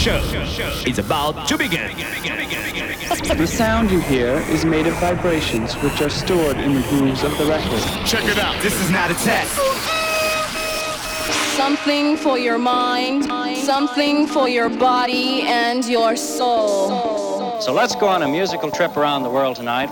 show is about to begin. The sound you hear is made of vibrations which are stored in the grooves of the record. Check it out. This is not a test. Something for your mind, something for your body and your soul. So let's go on a musical trip around the world tonight.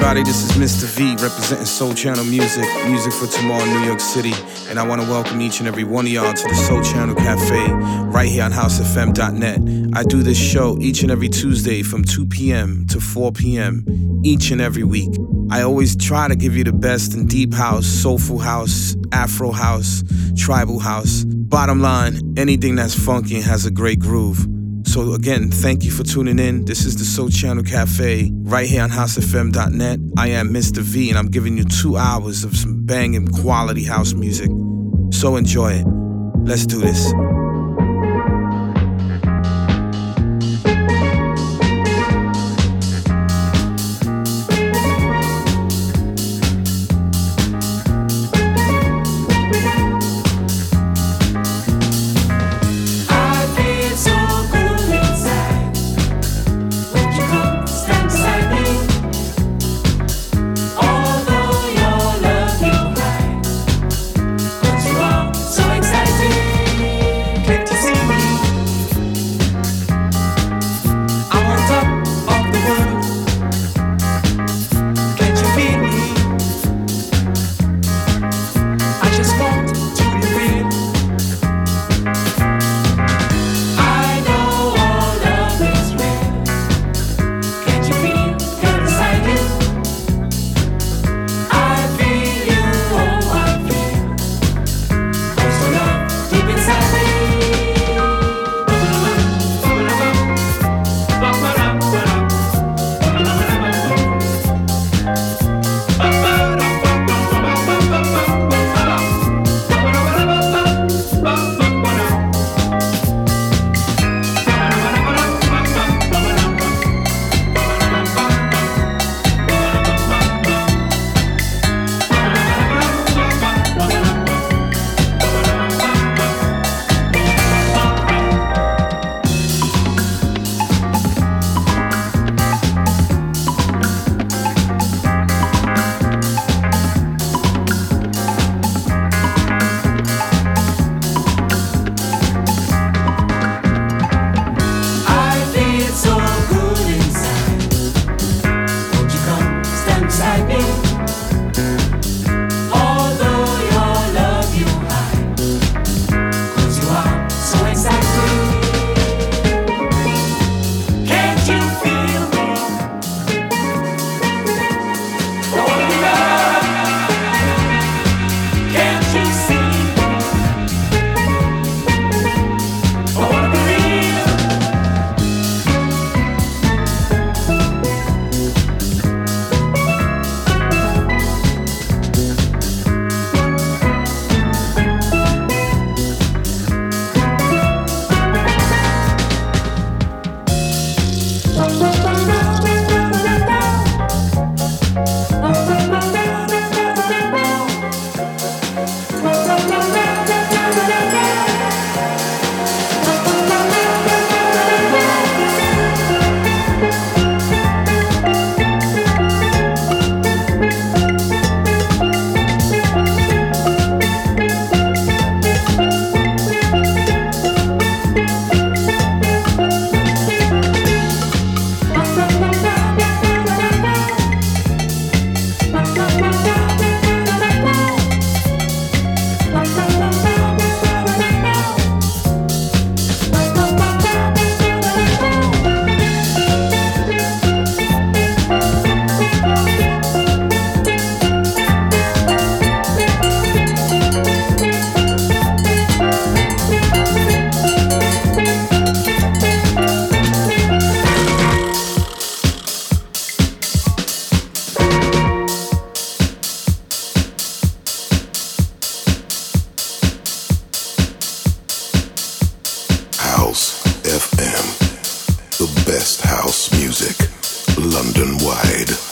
Everybody? This is Mr. V representing Sole Channel Music, music for tomorrow in New York City. And I want to welcome each and every one of y'all to the Sole Channel Cafe right here on housefm.net. I do this show each and every Tuesday from 2 p.m. to 4 p.m. each and every week. I always try to give you the best in deep house, soulful house, afro house, tribal house. Bottom line, anything that's funky has a great groove. So again, thank you for tuning in. This is the Sole Channel Cafe right here on housefm.net. I am Mr. V and I'm giving you two hours of some banging quality house music. So enjoy it. Let's do this. FM, the best house music, London wide.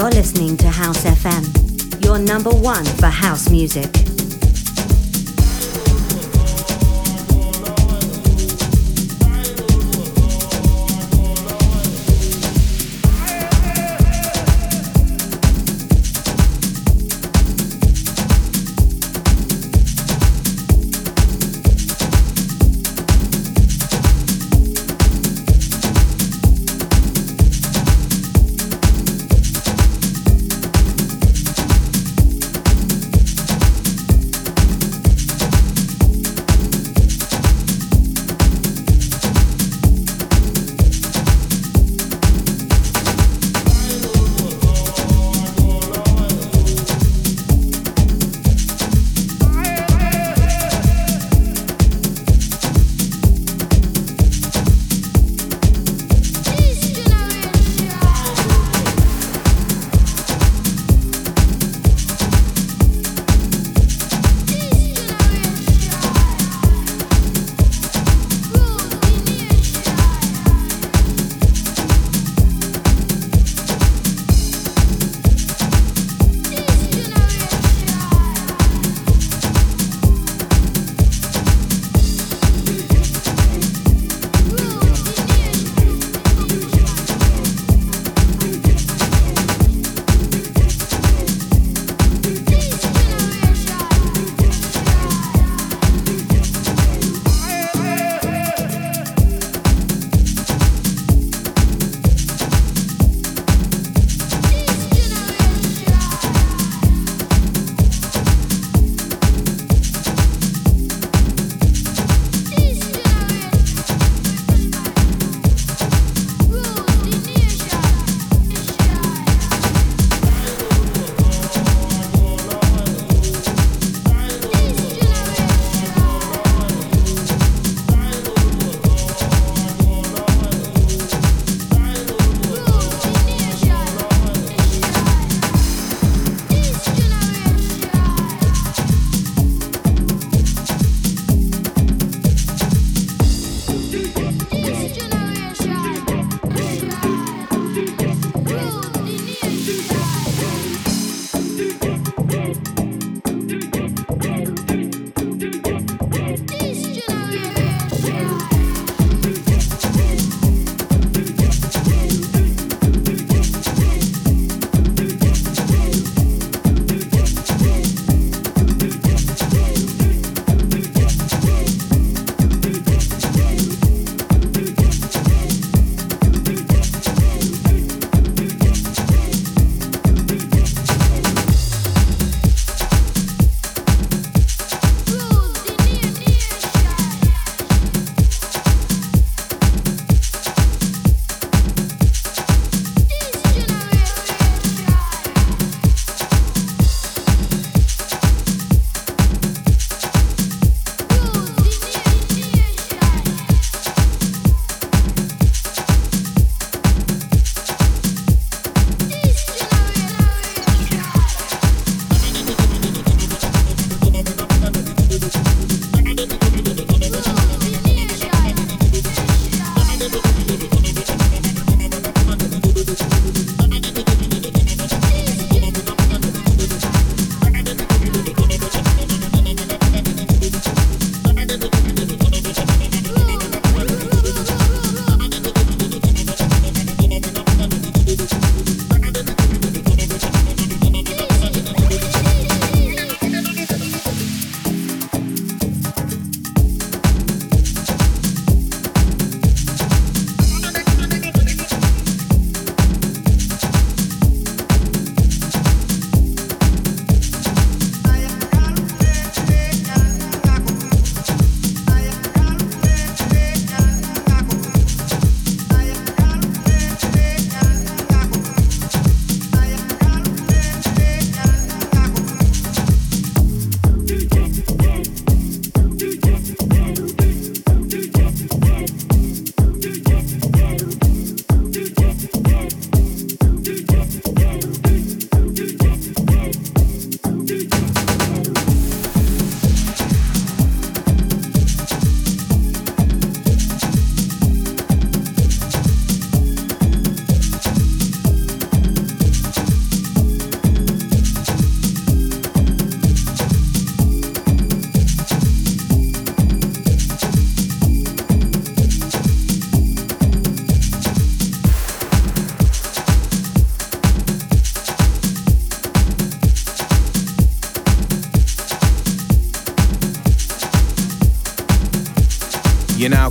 You're listening to House FM, your number one for house music.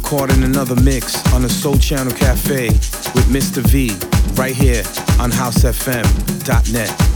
Caught in another mix on the Sole Channel Cafe with Mr. V right here on housefm.net.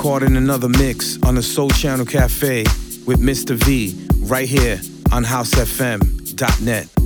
caught in another mix on the Sole Channel Cafe with Mr. V right here on housefm.net.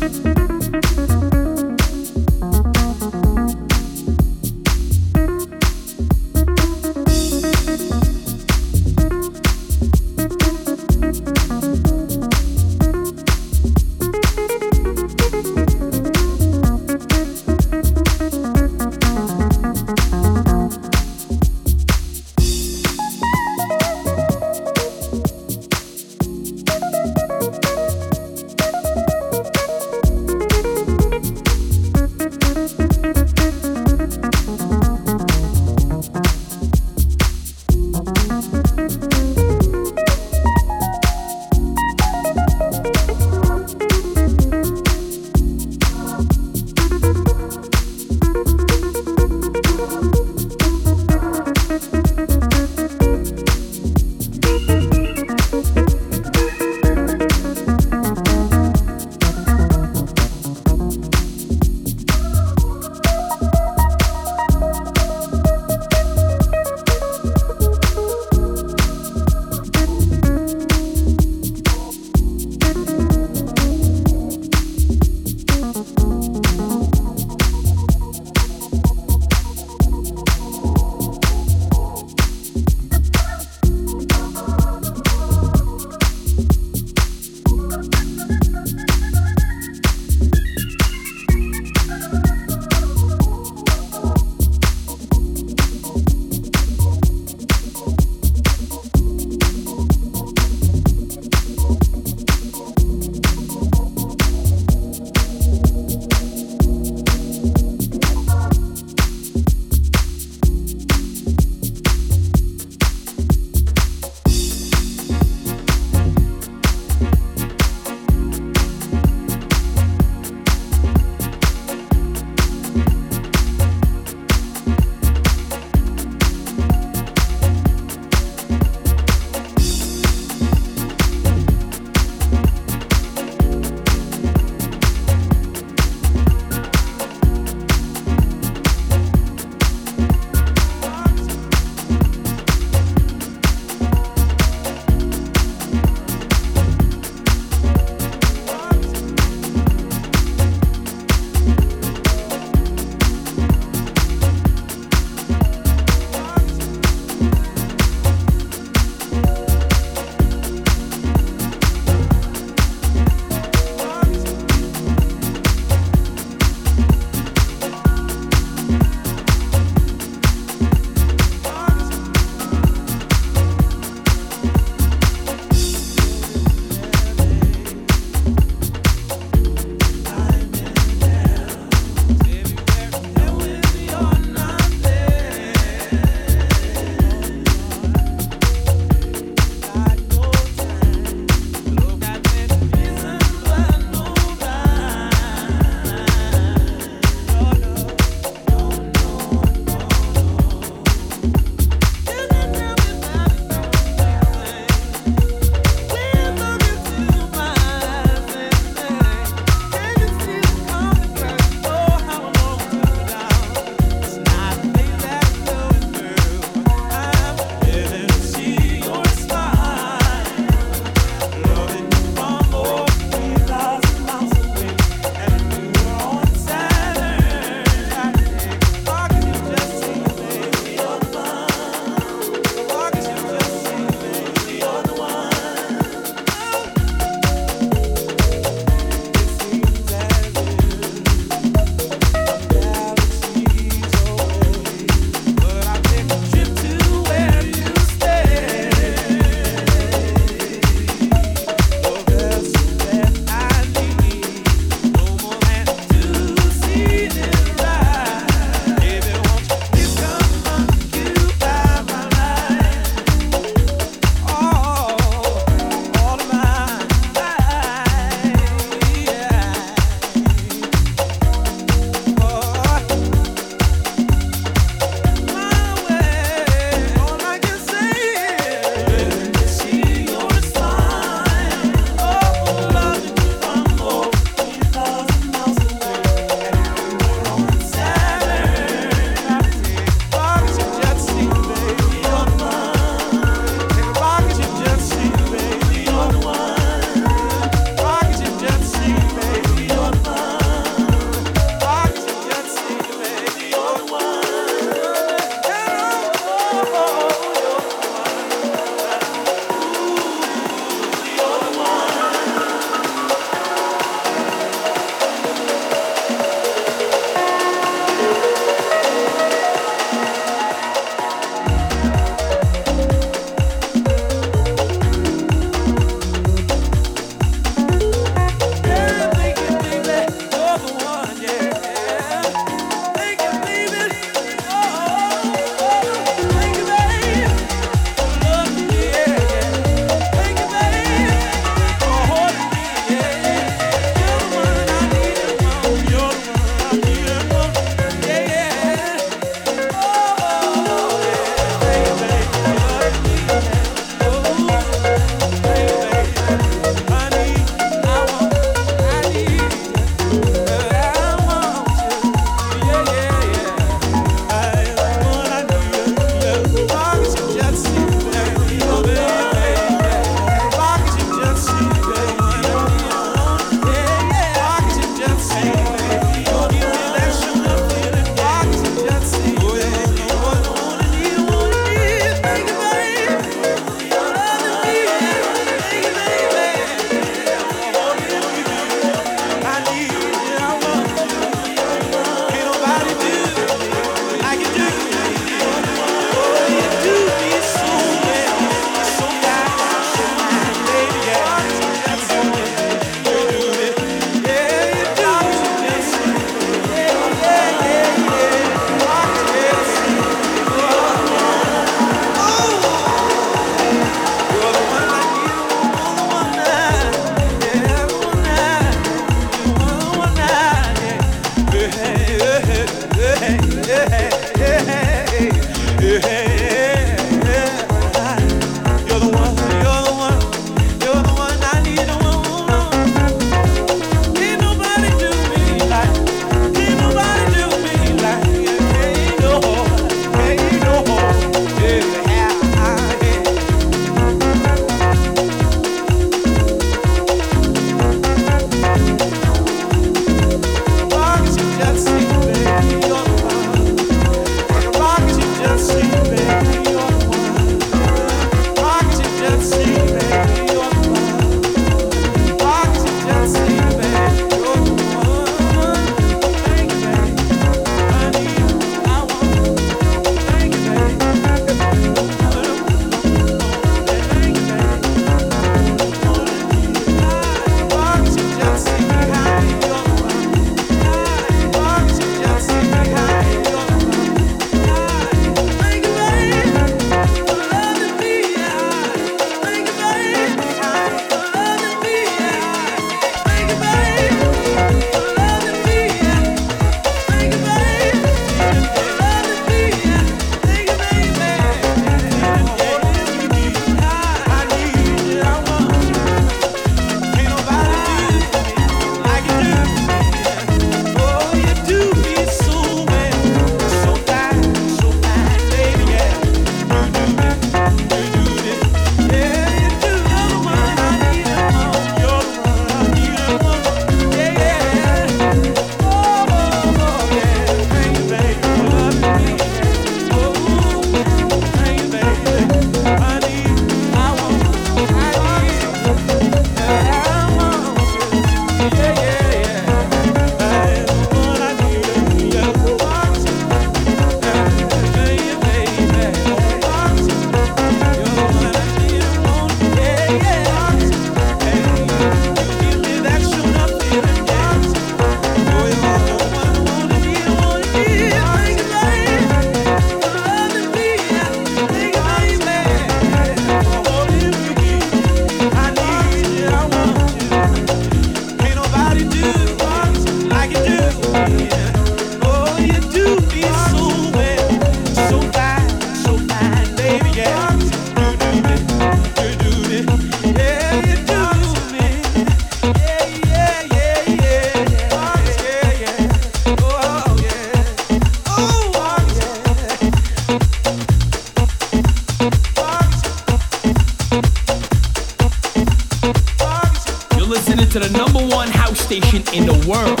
number one house station in the world,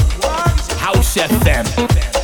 House FM.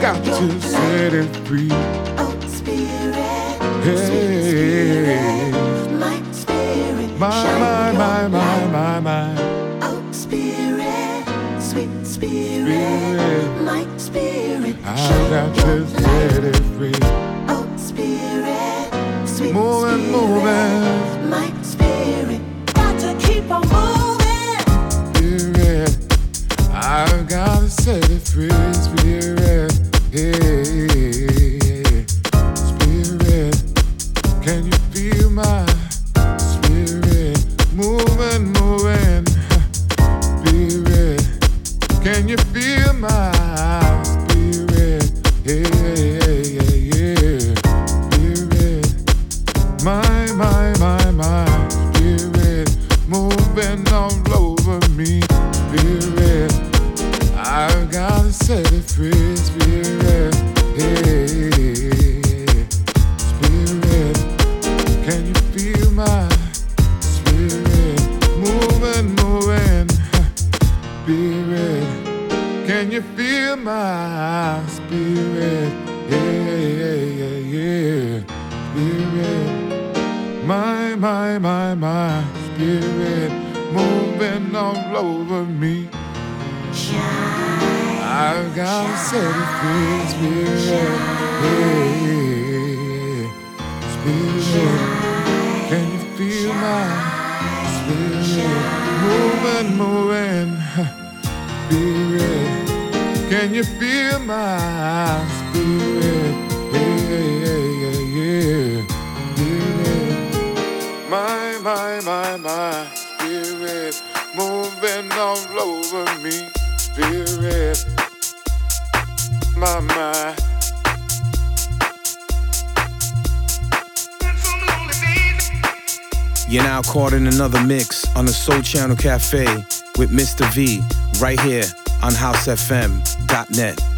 got to set it free. Oh, spirit, hey. spirit, my spirit, my, my, my, my, my, my. Oh, spirit, sweet spirit, my spirit, I got to set it free. Oh, spirit, sweet moving, spirit, and. Feel my spirit? Yeah, yeah, yeah, my, my, my, my spirit, moving all over me. Spirit, my, my. You're now caught in another mix on the Sole Channel Cafe with Mr. V right here on housefm.net. Some lonely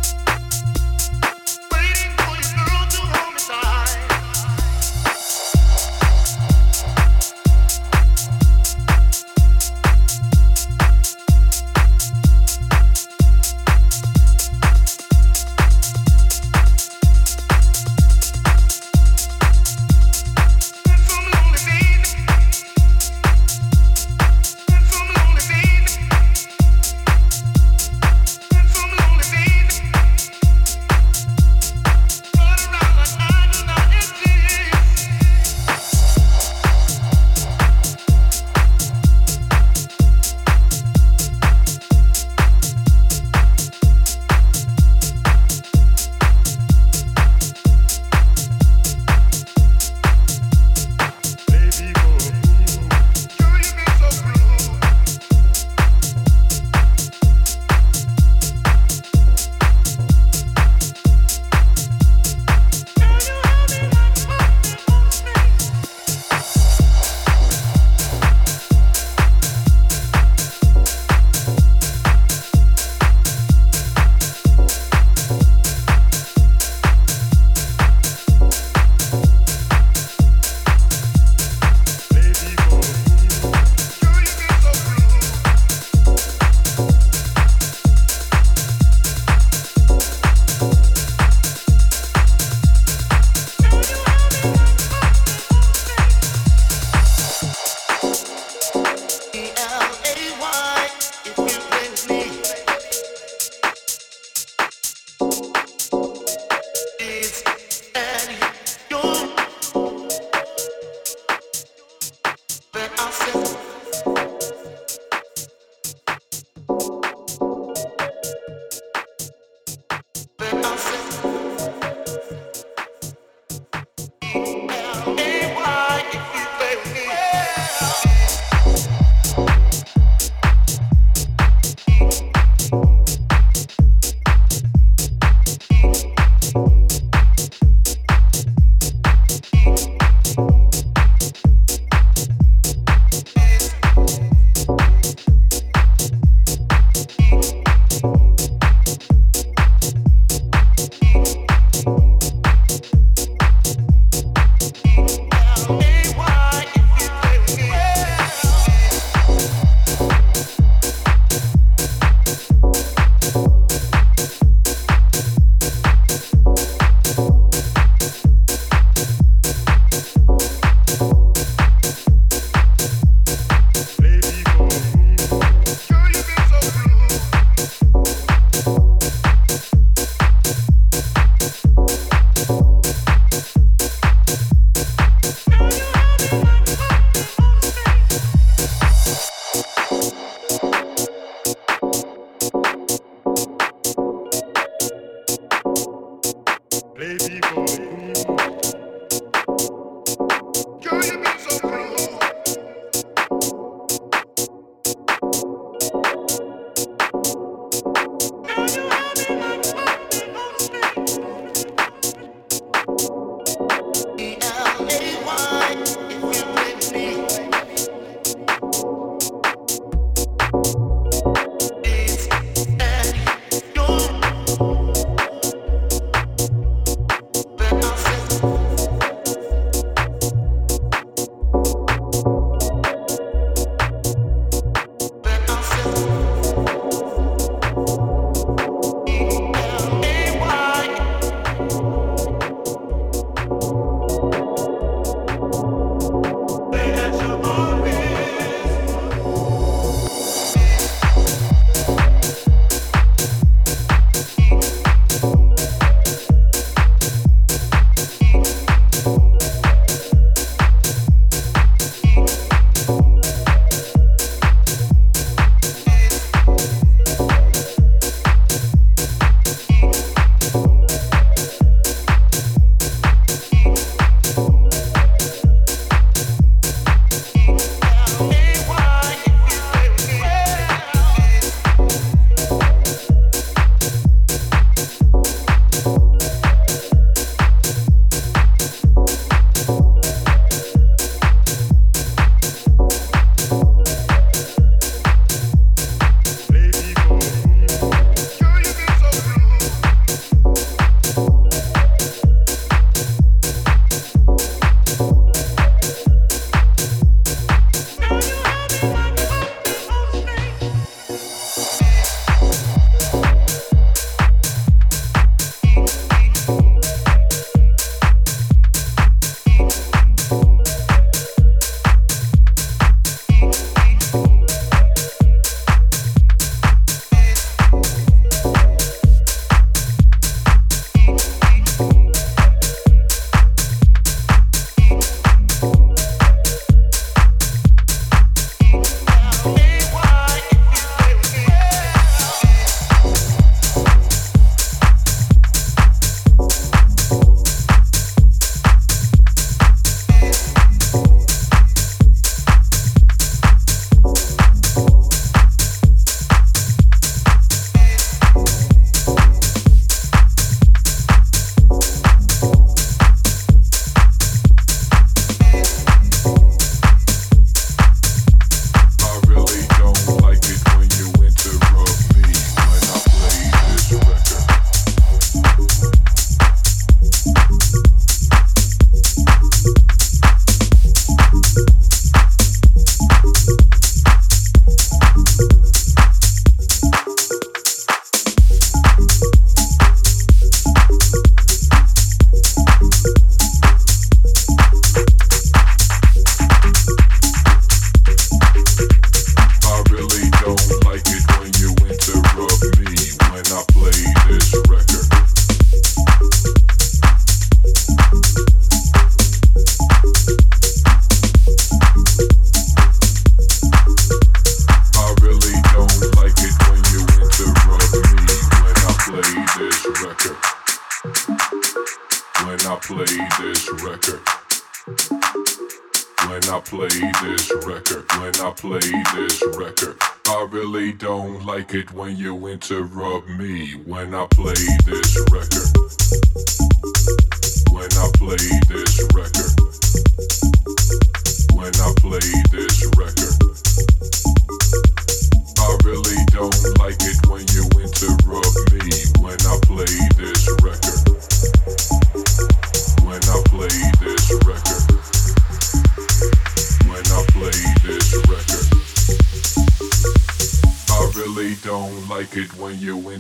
to rob me when I play.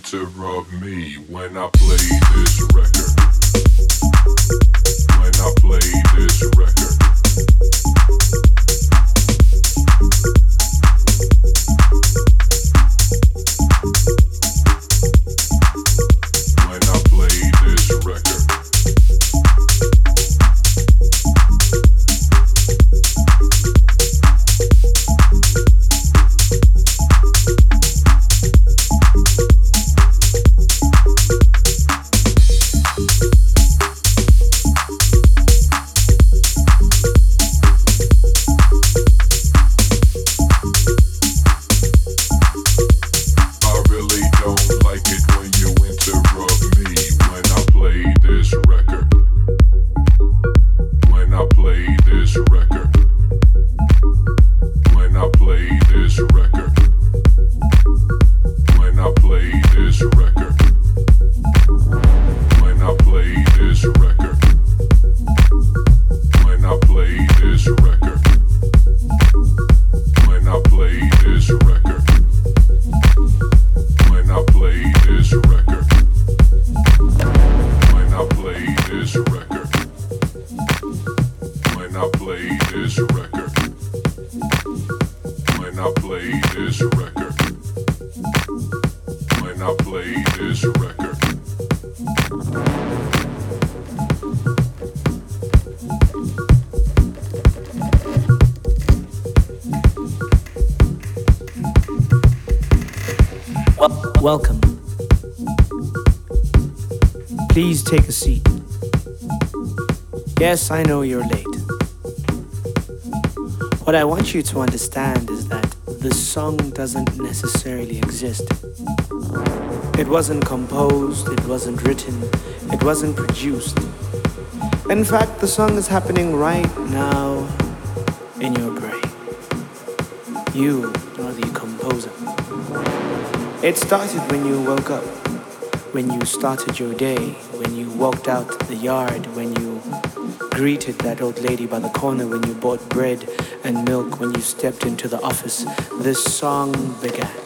to rub me when I play. You to understand is that the song doesn't necessarily exist. It wasn't composed, it wasn't written, it wasn't produced. In fact, the song is happening right now in your brain. You are the composer. It started when you woke up, when you started your day, when you walked out the yard, when you greeted that old lady by the corner, when you bought bread and milk, when you stepped into the office. This song began.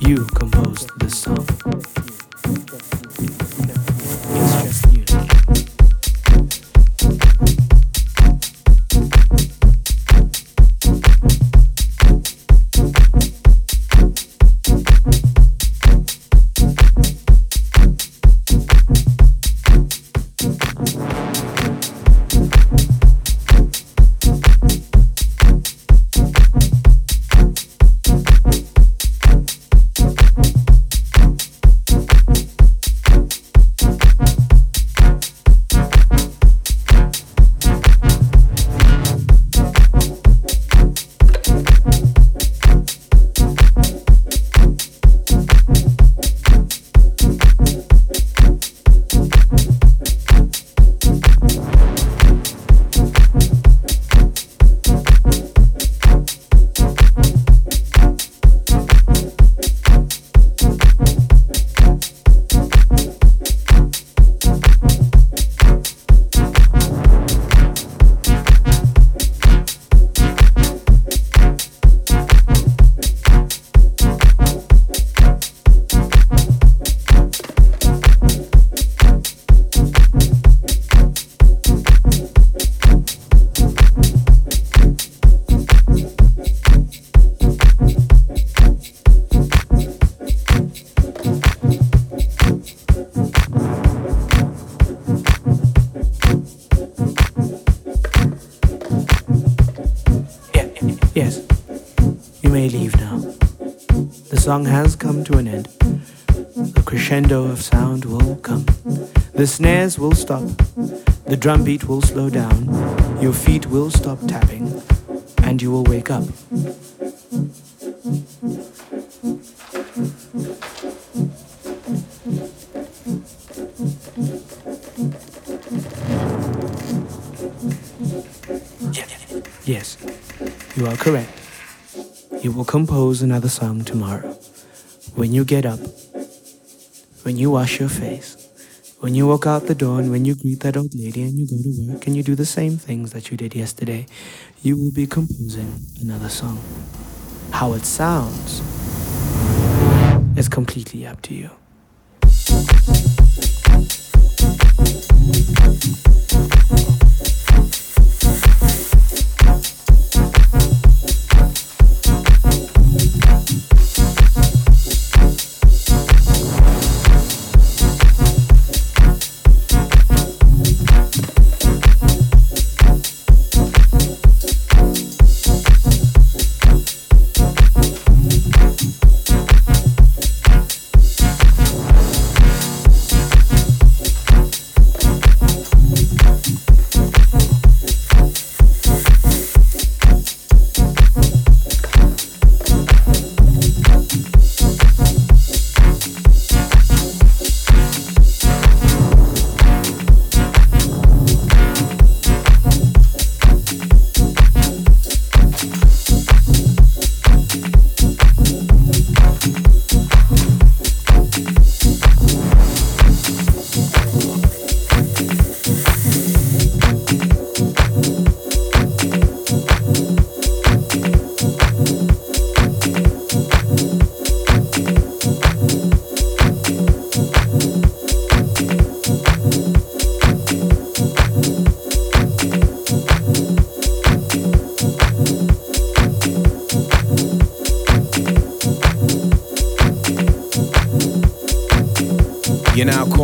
You composed this song. Drum beat will slow down. Your feet will stop tapping. And you will wake up. Yes, you are correct. You will compose another song tomorrow. When you get up, when you wash your face, when you walk out the door, and when you greet that old lady and you go to work and you do the same things that you did yesterday, you will be composing another song. How it sounds is completely up to you. You're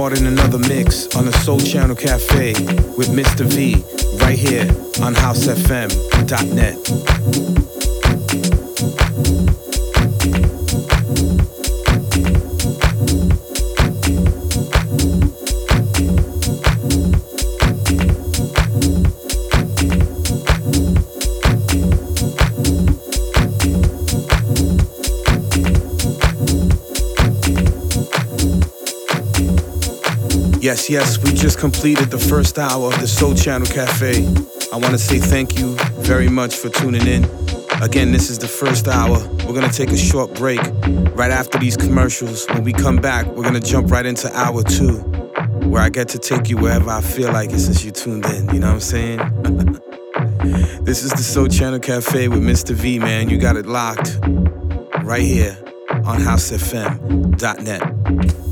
caught in another mix on the Sole Channel Cafe with Mr. V right here on housefm.net. Yes, yes, we just completed the first hour of the Sole Channel Cafe. I want to say thank you very much for tuning in. Again, this is the first hour. We're going to take a short break right after these commercials. When we come back, we're going to jump right into hour two, where I get to take you wherever I feel like it since you tuned in. You know what I'm saying? this is the Sole Channel Cafe with Mr. V, man. You got it locked right here on housefm.net.